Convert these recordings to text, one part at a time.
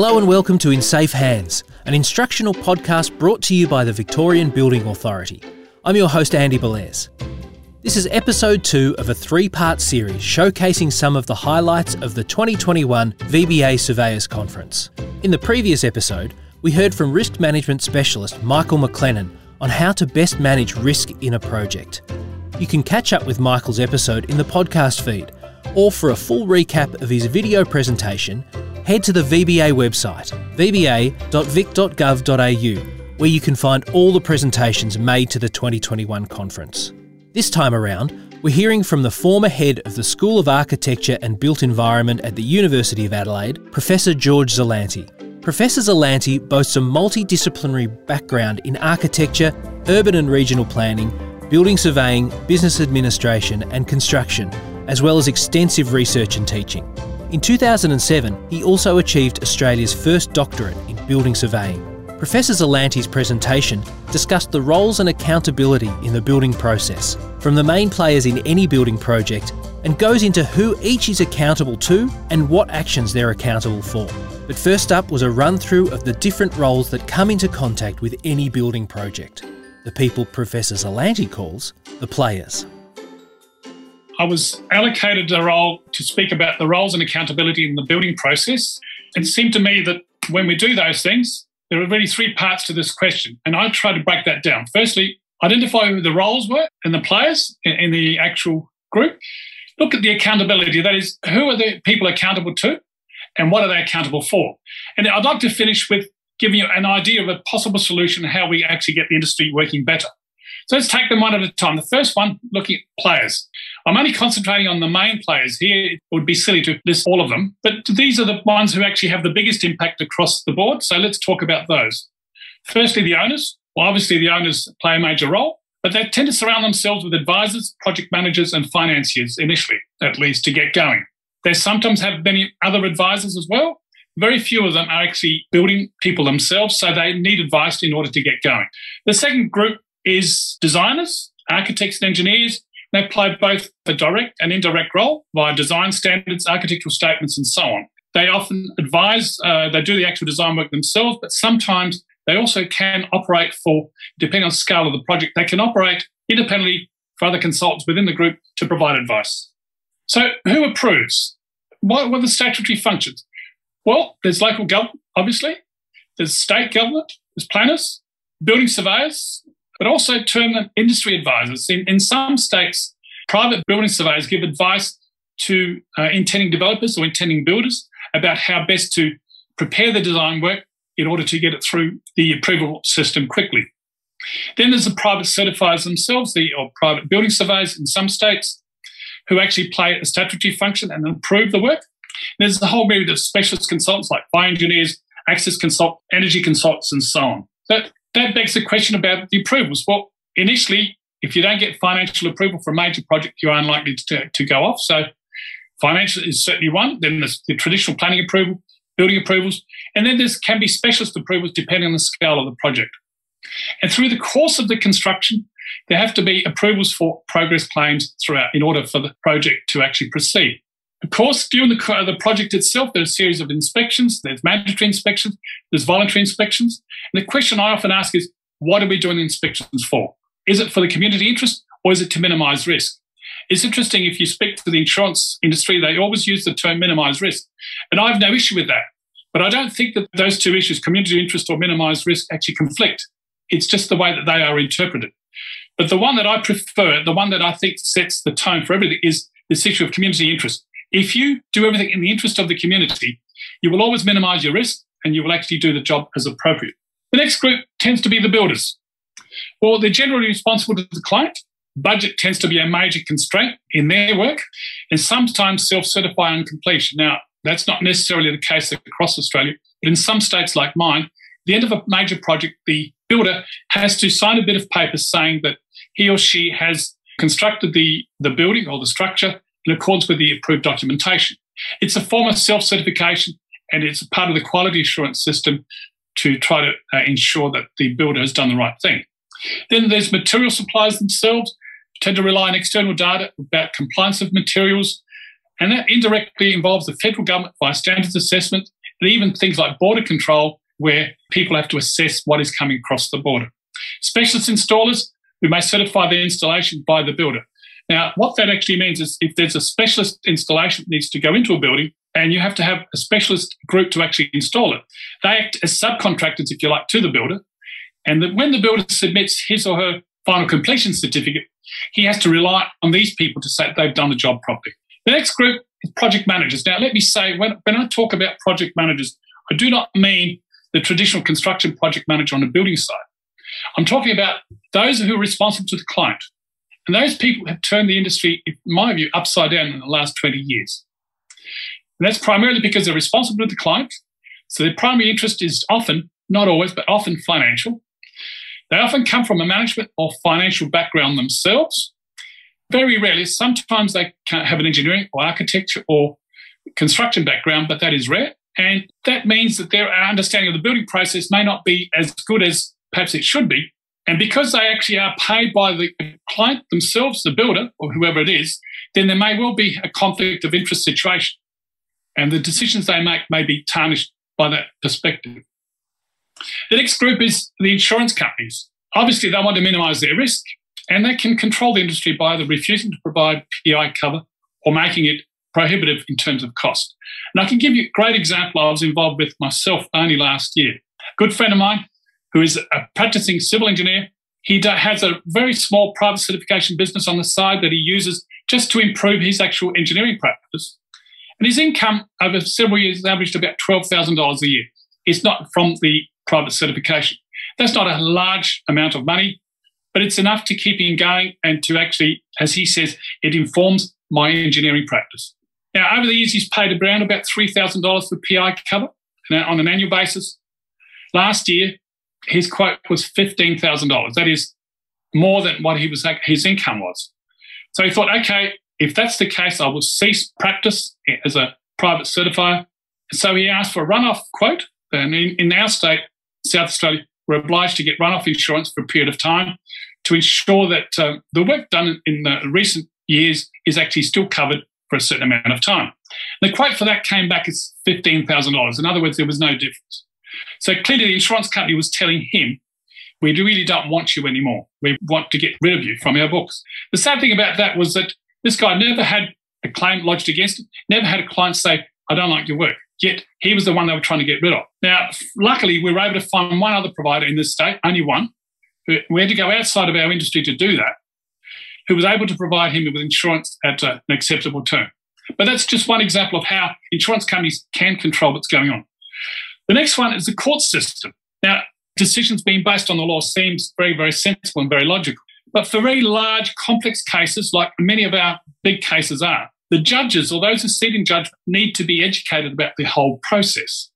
Hello and welcome to In Safe Hands, an instructional podcast brought to you by the Victorian Building Authority. I'm your host, Andy Belair. This is episode two of a three part series showcasing some of the highlights of the 2021 VBA Surveyors Conference. In the previous episode, we heard from risk management specialist Michael McLennan on how to best manage risk in a project. You can catch up with Michael's episode in the podcast feed, or for a full recap of his video presentation, head to the VBA website, vba.vic.gov.au, where you can find all the presentations made to the 2021 conference. This time around, we're hearing from the former head of the School of Architecture and Built Environment at the University of Adelaide, Professor George Zillante. Professor Zillante boasts a multidisciplinary background in architecture, urban and regional planning, building surveying, business administration, and construction, as well as extensive research and teaching. In 2007, he also achieved Australia's first doctorate in building surveying. Professor Zillante's presentation discussed the roles and accountability in the building process from the main players in any building project and goes into who each is accountable to and what actions they're accountable for. But first up was a run through of the different roles that come into contact with any building project. The people Professor Zillante calls the players. I was allocated a role to speak about the roles and accountability in the building process. It seemed to me that when we do those things, there are really three parts to this question. And I tried to break that down. Firstly, identify who the roles were and the players in the actual group. Look at the accountability. That is, who are the people accountable to and what are they accountable for? And I'd like to finish with giving you an idea of a possible solution how we actually get the industry working better. So let's take them one at a time. The first one, looking at players. I'm only concentrating on the main players here. It would be silly to list all of them, but these are the ones who actually have the biggest impact across the board. So let's talk about those. Firstly, the owners. Well, obviously, the owners play a major role, but they tend to surround themselves with advisors, project managers, and financiers initially, at least to get going. They sometimes have many other advisors as well. Very few of them are actually building people themselves, so they need advice in order to get going. The second group is designers, architects, and engineers. They play both a direct and indirect role via design standards, architectural statements, and so on. They often advise, uh, they do the actual design work themselves, but sometimes they also can operate for, depending on the scale of the project, they can operate independently for other consultants within the group to provide advice. So, who approves? What, are the statutory functions? Well, there's local government, obviously, there's state government, there's planners, building surveyors, but also term them industry advisors. In, in some states, private building surveyors give advice to uh, intending developers or intending builders about how best to prepare the design work in order to get it through the approval system quickly. Then there's the private certifiers themselves, the or private building surveyors in some states, who actually play a statutory function and approve the work. There's a whole myriad of specialist consultants like fire engineers, access consult, energy consultants, and so on. But that begs the question about the approvals. Well, initially, if you don't get financial approval for a major project, you're unlikely to, to go off. So, financial is certainly one. Then there's the traditional planning approval, building approvals, and then there can be specialist approvals depending on the scale of the project. And through the course of the construction, there have to be approvals for progress claims throughout in order for the project to actually proceed. Of course, during the, uh, the project itself, there's a series of inspections. There's mandatory inspections. There's voluntary inspections. And the question I often ask is, what are we doing the inspections for? Is it for the community interest or is it to minimise risk? It's interesting if you speak to the insurance industry, they always use the term minimise risk. And I have no issue with that. But I don't think that those two issues, community interest or minimise risk, actually conflict. It's just the way that they are interpreted. But the one that I prefer, the one that I think sets the tone for everything, is this issue of community interest. If you do everything in the interest of the community, you will always minimize your risk and you will actually do the job as appropriate. The next group tends to be the builders. Well, they're generally responsible to the client. Budget tends to be a major constraint in their work and sometimes self certify on completion. Now, that's not necessarily the case across Australia, but in some states like mine, at the end of a major project, the builder has to sign a bit of paper saying that he or she has constructed the, the building or the structure in accordance with the approved documentation. It's a form of self certification and it's part of the quality assurance system to try to uh, ensure that the builder has done the right thing. Then there's material suppliers themselves tend to rely on external data about compliance of materials, and that indirectly involves the federal government via standards assessment and even things like border control, where people have to assess what is coming across the border. Specialist installers who may certify their installation by the builder. Now, what that actually means is if there's a specialist installation that needs to go into a building, and you have to have a specialist group to actually install it. They act as subcontractors, if you like, to the builder. And the, when the builder submits his or her final completion certificate, he has to rely on these people to say that they've done the job properly. The next group is project managers. Now, let me say, when, when I talk about project managers, I do not mean the traditional construction project manager on a building site. I'm talking about those who are responsible to the client. And those people have turned the industry, in my view, upside down in the last 20 years. And that's primarily because they're responsible to the client. So their primary interest is often, not always, but often financial. They often come from a management or financial background themselves. Very rarely, sometimes they have an engineering or architecture or construction background, but that is rare. And that means that their understanding of the building process may not be as good as perhaps it should be. And because they actually are paid by the client themselves, the builder or whoever it is, then there may well be a conflict of interest situation. And the decisions they make may be tarnished by that perspective. The next group is the insurance companies. Obviously, they want to minimize their risk and they can control the industry by either refusing to provide PI cover or making it prohibitive in terms of cost. And I can give you a great example I was involved with myself only last year. A good friend of mine who is a practicing civil engineer, he has a very small private certification business on the side that he uses just to improve his actual engineering practice. And his income over several years averaged about $12,000 a year. It's not from the private certification. That's not a large amount of money, but it's enough to keep him going and to actually, as he says, it informs my engineering practice. Now, over the years, he's paid around about $3,000 for PI cover uh, on an annual basis. Last year, his quote was $15,000. That is more than what he was, his income was. So he thought, okay, if that's the case, I will cease practice as a private certifier. So he asked for a runoff quote. And in, in our state, South Australia, we're obliged to get runoff insurance for a period of time to ensure that uh, the work done in the recent years is actually still covered for a certain amount of time. The quote for that came back as $15,000. In other words, there was no difference. So clearly, the insurance company was telling him, we really don't want you anymore. We want to get rid of you from our books. The sad thing about that was that this guy never had a claim lodged against him, never had a client say, I don't like your work. Yet he was the one they were trying to get rid of. Now, luckily, we were able to find one other provider in this state, only one. We had to go outside of our industry to do that, who was able to provide him with insurance at uh, an acceptable term. But that's just one example of how insurance companies can control what's going on. The next one is the court system. Now, decisions being based on the law seems very, very sensible and very logical. But for very large, complex cases, like many of our big cases are, the judges or those who sit in judgment need to be educated about the whole process.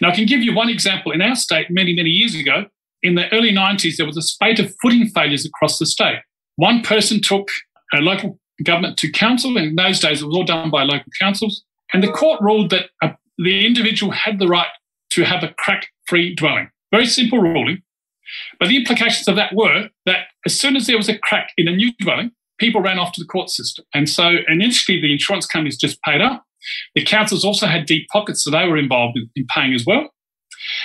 Now, I can give you one example. In our state, many, many years ago, in the early 90s, there was a spate of footing failures across the state. One person took a local government to council. In those days, it was all done by local councils. And the court ruled that a, the individual had the right to have a crack free dwelling. Very simple ruling. But the implications of that were that as soon as there was a crack in a new dwelling, people ran off to the court system. And so initially the insurance companies just paid up. The councils also had deep pockets, so they were involved in, in paying as well.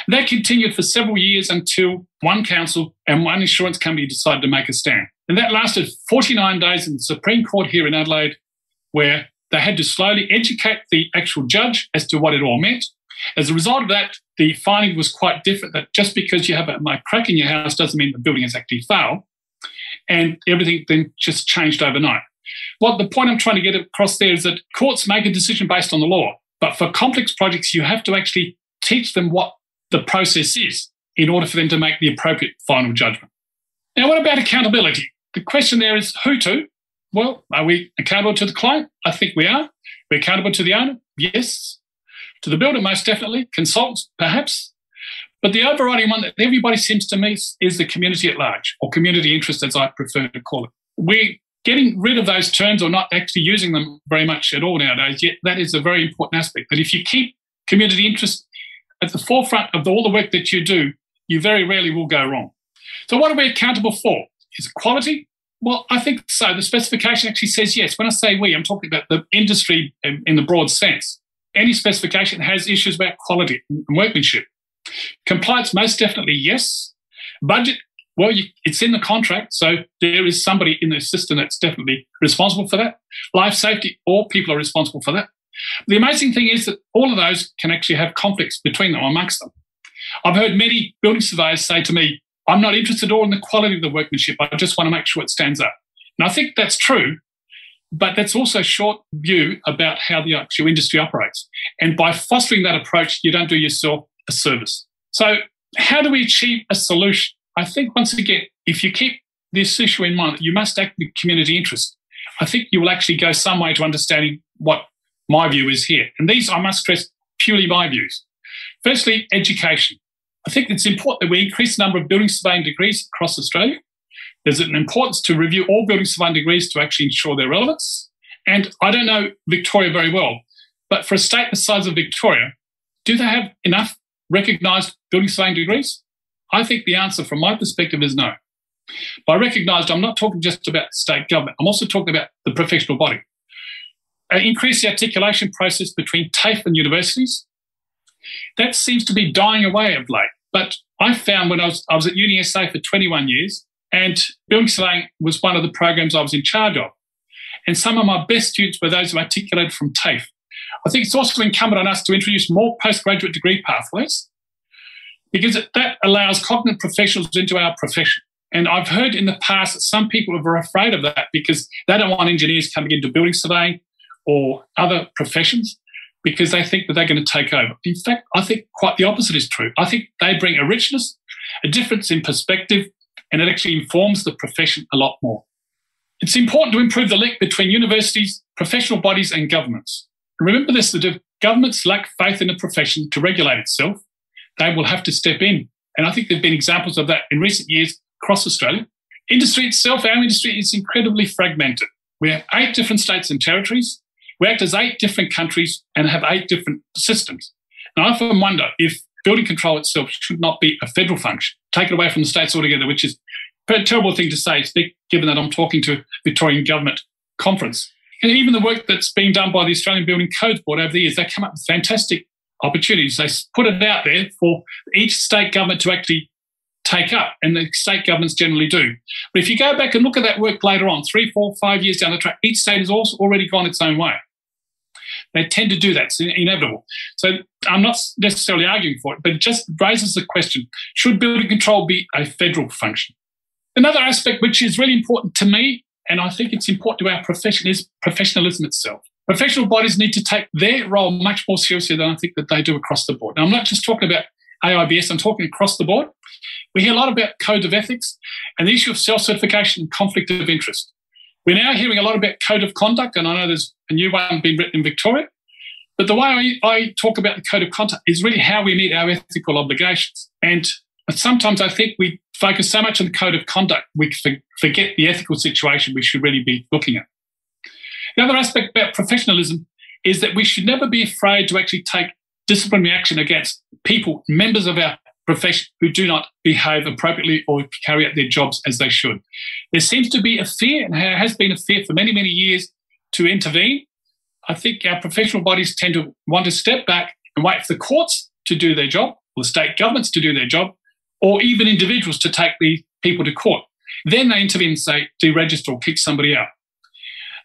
That continued for several years until one council and one insurance company decided to make a stand. And that lasted 49 days in the Supreme Court here in Adelaide, where they had to slowly educate the actual judge as to what it all meant. As a result of that, the finding was quite different that just because you have a, a crack in your house doesn't mean the building has actually failed. And everything then just changed overnight. What the point I'm trying to get across there is that courts make a decision based on the law. But for complex projects, you have to actually teach them what the process is in order for them to make the appropriate final judgment. Now, what about accountability? The question there is who to? Well, are we accountable to the client? I think we are. We're accountable to the owner? Yes. To the builder, most definitely. Consultants, perhaps. But the overriding one that everybody seems to miss is the community at large, or community interest, as I prefer to call it. We're getting rid of those terms or not actually using them very much at all nowadays, yet that is a very important aspect. That if you keep community interest at the forefront of all the work that you do, you very rarely will go wrong. So, what are we accountable for? Is it quality? Well, I think so. The specification actually says yes. When I say we, I'm talking about the industry in, in the broad sense. Any specification has issues about quality and workmanship. Compliance, most definitely, yes. Budget, well, you, it's in the contract, so there is somebody in the system that's definitely responsible for that. Life safety, all people are responsible for that. The amazing thing is that all of those can actually have conflicts between them, amongst them. I've heard many building surveyors say to me, I'm not interested at all in the quality of the workmanship. I just want to make sure it stands up. And I think that's true, but that's also a short view about how the actual industry operates. And by fostering that approach, you don't do yourself a service. So, how do we achieve a solution? I think once again, if you keep this issue in mind, you must act in community interest. I think you will actually go some way to understanding what my view is here. And these, I must stress, purely my views. Firstly, education. I think it's important that we increase the number of building surveying degrees across Australia. There's an importance to review all building surveying degrees to actually ensure their relevance. And I don't know Victoria very well, but for a state the size of Victoria, do they have enough recognised building surveying degrees? I think the answer from my perspective is no. By recognised, I'm not talking just about state government, I'm also talking about the professional body. Increase the articulation process between TAFE and universities. That seems to be dying away of late. But I found when I was, I was at UniSA for 21 years, and building surveying was one of the programs I was in charge of. And some of my best students were those who articulated from TAFE. I think it's also incumbent on us to introduce more postgraduate degree pathways because that allows cognate professionals into our profession. And I've heard in the past that some people are afraid of that because they don't want engineers coming into building surveying or other professions because they think that they're going to take over. In fact, I think quite the opposite is true. I think they bring a richness, a difference in perspective, and it actually informs the profession a lot more. It's important to improve the link between universities, professional bodies, and governments. remember this that if governments lack faith in the profession to regulate itself, they will have to step in. And I think there have been examples of that in recent years across Australia. Industry itself, our industry is incredibly fragmented. We have eight different states and territories. We act as eight different countries and have eight different systems. And I often wonder if building control itself should not be a federal function, take it away from the states altogether, which is terrible thing to say, given that I'm talking to Victorian government conference. And even the work that's been done by the Australian Building Codes Board over the years, they come up with fantastic opportunities. They put it out there for each state government to actually take up, and the state governments generally do. But if you go back and look at that work later on, three, four, five years down the track, each state has also already gone its own way. They tend to do that. It's inevitable. So I'm not necessarily arguing for it, but it just raises the question should building control be a federal function? Another aspect which is really important to me, and I think it's important to our profession, is professionalism itself. Professional bodies need to take their role much more seriously than I think that they do across the board. Now, I'm not just talking about AIBS, I'm talking across the board. We hear a lot about code of ethics and the issue of self certification and conflict of interest. We're now hearing a lot about code of conduct, and I know there's a new one being written in Victoria. But the way I, I talk about the code of conduct is really how we meet our ethical obligations. And sometimes I think we focus so much on the code of conduct, we forget the ethical situation we should really be looking at. The other aspect about professionalism is that we should never be afraid to actually take disciplinary action against people, members of our profession who do not behave appropriately or carry out their jobs as they should. There seems to be a fear, and there has been a fear for many, many years to intervene. I think our professional bodies tend to want to step back and wait for the courts to do their job, or the state governments to do their job, or even individuals to take the people to court. Then they intervene and say, deregister or kick somebody out.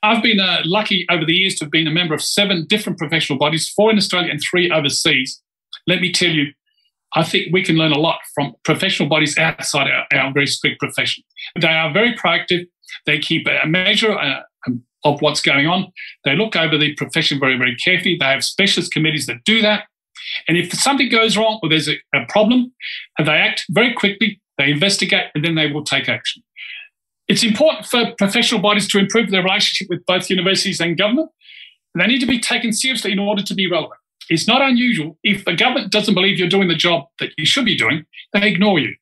I've been uh, lucky over the years to have been a member of seven different professional bodies, four in Australia and three overseas. Let me tell you, I think we can learn a lot from professional bodies outside our, our very strict profession. They are very proactive. They keep a measure uh, of what's going on. They look over the profession very, very carefully. They have specialist committees that do that. And if something goes wrong or there's a, a problem, they act very quickly, they investigate, and then they will take action. It's important for professional bodies to improve their relationship with both universities and government. They need to be taken seriously in order to be relevant. It's not unusual if the government doesn't believe you're doing the job that you should be doing, they ignore you.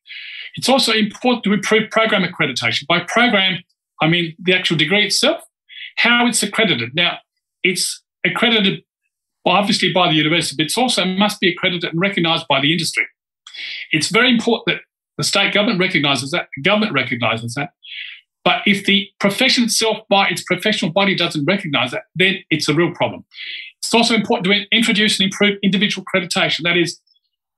It's also important to improve program accreditation. By program, I mean the actual degree itself, how it's accredited. Now, it's accredited obviously by the university, but it also must be accredited and recognised by the industry. It's very important that the state government recognises that, the government recognises that. But if the profession itself, by its professional body, doesn't recognise that, then it's a real problem. It's also important to introduce and improve individual accreditation. That is,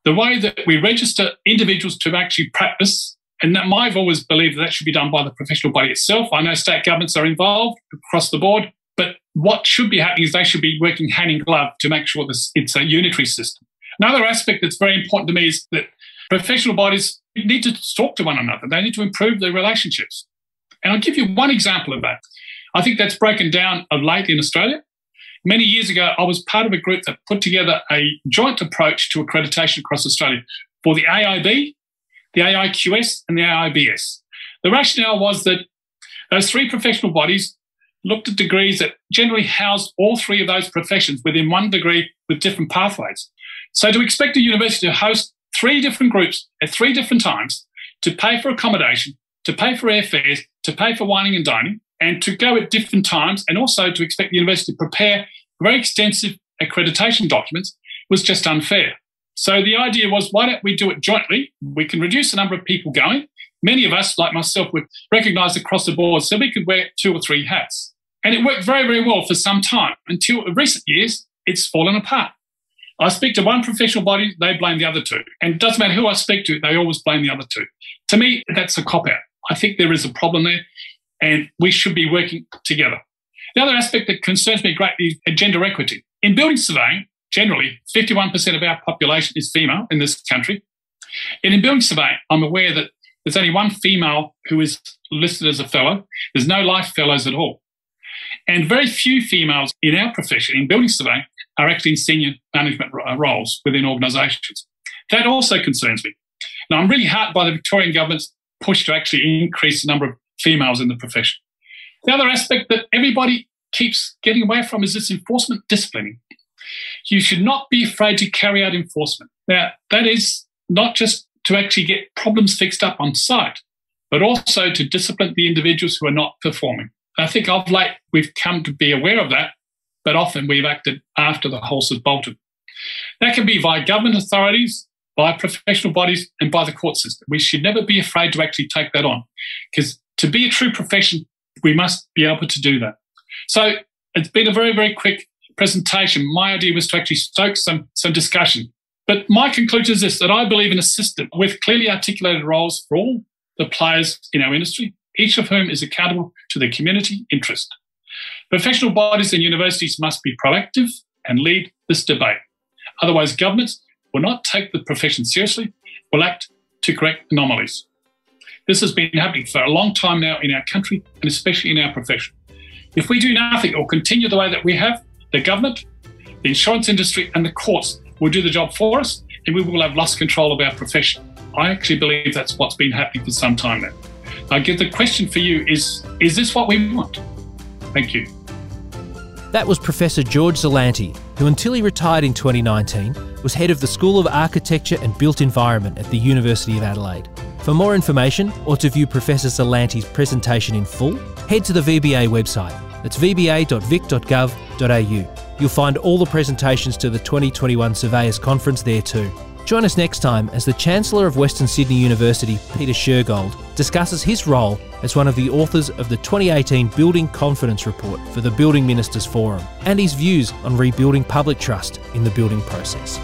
the way that we register individuals to actually practice. And that I've always believed that, that should be done by the professional body itself. I know state governments are involved across the board, what should be happening is they should be working hand in glove to make sure this, it's a unitary system. Another aspect that's very important to me is that professional bodies need to talk to one another. They need to improve their relationships. And I'll give you one example of that. I think that's broken down of late in Australia. Many years ago, I was part of a group that put together a joint approach to accreditation across Australia for the AIB, the AIQS, and the AIBS. The rationale was that those three professional bodies looked at degrees that generally housed all three of those professions within one degree with different pathways. So to expect a university to host three different groups at three different times, to pay for accommodation, to pay for airfares, to pay for wining and dining, and to go at different times, and also to expect the university to prepare very extensive accreditation documents was just unfair. So the idea was, why don't we do it jointly? We can reduce the number of people going. Many of us, like myself, would recognise across the board, so we could wear two or three hats. And it worked very, very well for some time until recent years, it's fallen apart. I speak to one professional body, they blame the other two. And it doesn't matter who I speak to, they always blame the other two. To me, that's a cop out. I think there is a problem there, and we should be working together. The other aspect that concerns me greatly is gender equity. In building surveying, generally, 51% of our population is female in this country. And in building surveying, I'm aware that there's only one female who is listed as a fellow. There's no life fellows at all. And very few females in our profession, in building surveying, are actually in senior management uh, roles within organisations. That also concerns me. Now, I'm really heartened by the Victorian government's push to actually increase the number of females in the profession. The other aspect that everybody keeps getting away from is this enforcement disciplining. You should not be afraid to carry out enforcement. Now, that is not just to actually get problems fixed up on site, but also to discipline the individuals who are not performing. I think of late we've come to be aware of that, but often we've acted after the horse has bolted. That can be via government authorities, by professional bodies, and by the court system. We should never be afraid to actually take that on, because to be a true profession, we must be able to do that. So it's been a very, very quick presentation. My idea was to actually stoke some, some discussion. But my conclusion is this that I believe in a system with clearly articulated roles for all the players in our industry each of whom is accountable to their community interest. Professional bodies and universities must be proactive and lead this debate. Otherwise, governments will not take the profession seriously, will act to correct anomalies. This has been happening for a long time now in our country and especially in our profession. If we do nothing or continue the way that we have, the government, the insurance industry, and the courts will do the job for us and we will have lost control of our profession. I actually believe that's what's been happening for some time now. I guess the question for you is Is this what we want? Thank you. That was Professor George Zillante, who until he retired in 2019 was head of the School of Architecture and Built Environment at the University of Adelaide. For more information or to view Professor Zillante's presentation in full, head to the VBA website. That's vba.vic.gov.au. You'll find all the presentations to the 2021 Surveyors Conference there too. Join us next time as the Chancellor of Western Sydney University, Peter Shergold, discusses his role as one of the authors of the 2018 Building Confidence Report for the Building Ministers Forum and his views on rebuilding public trust in the building process.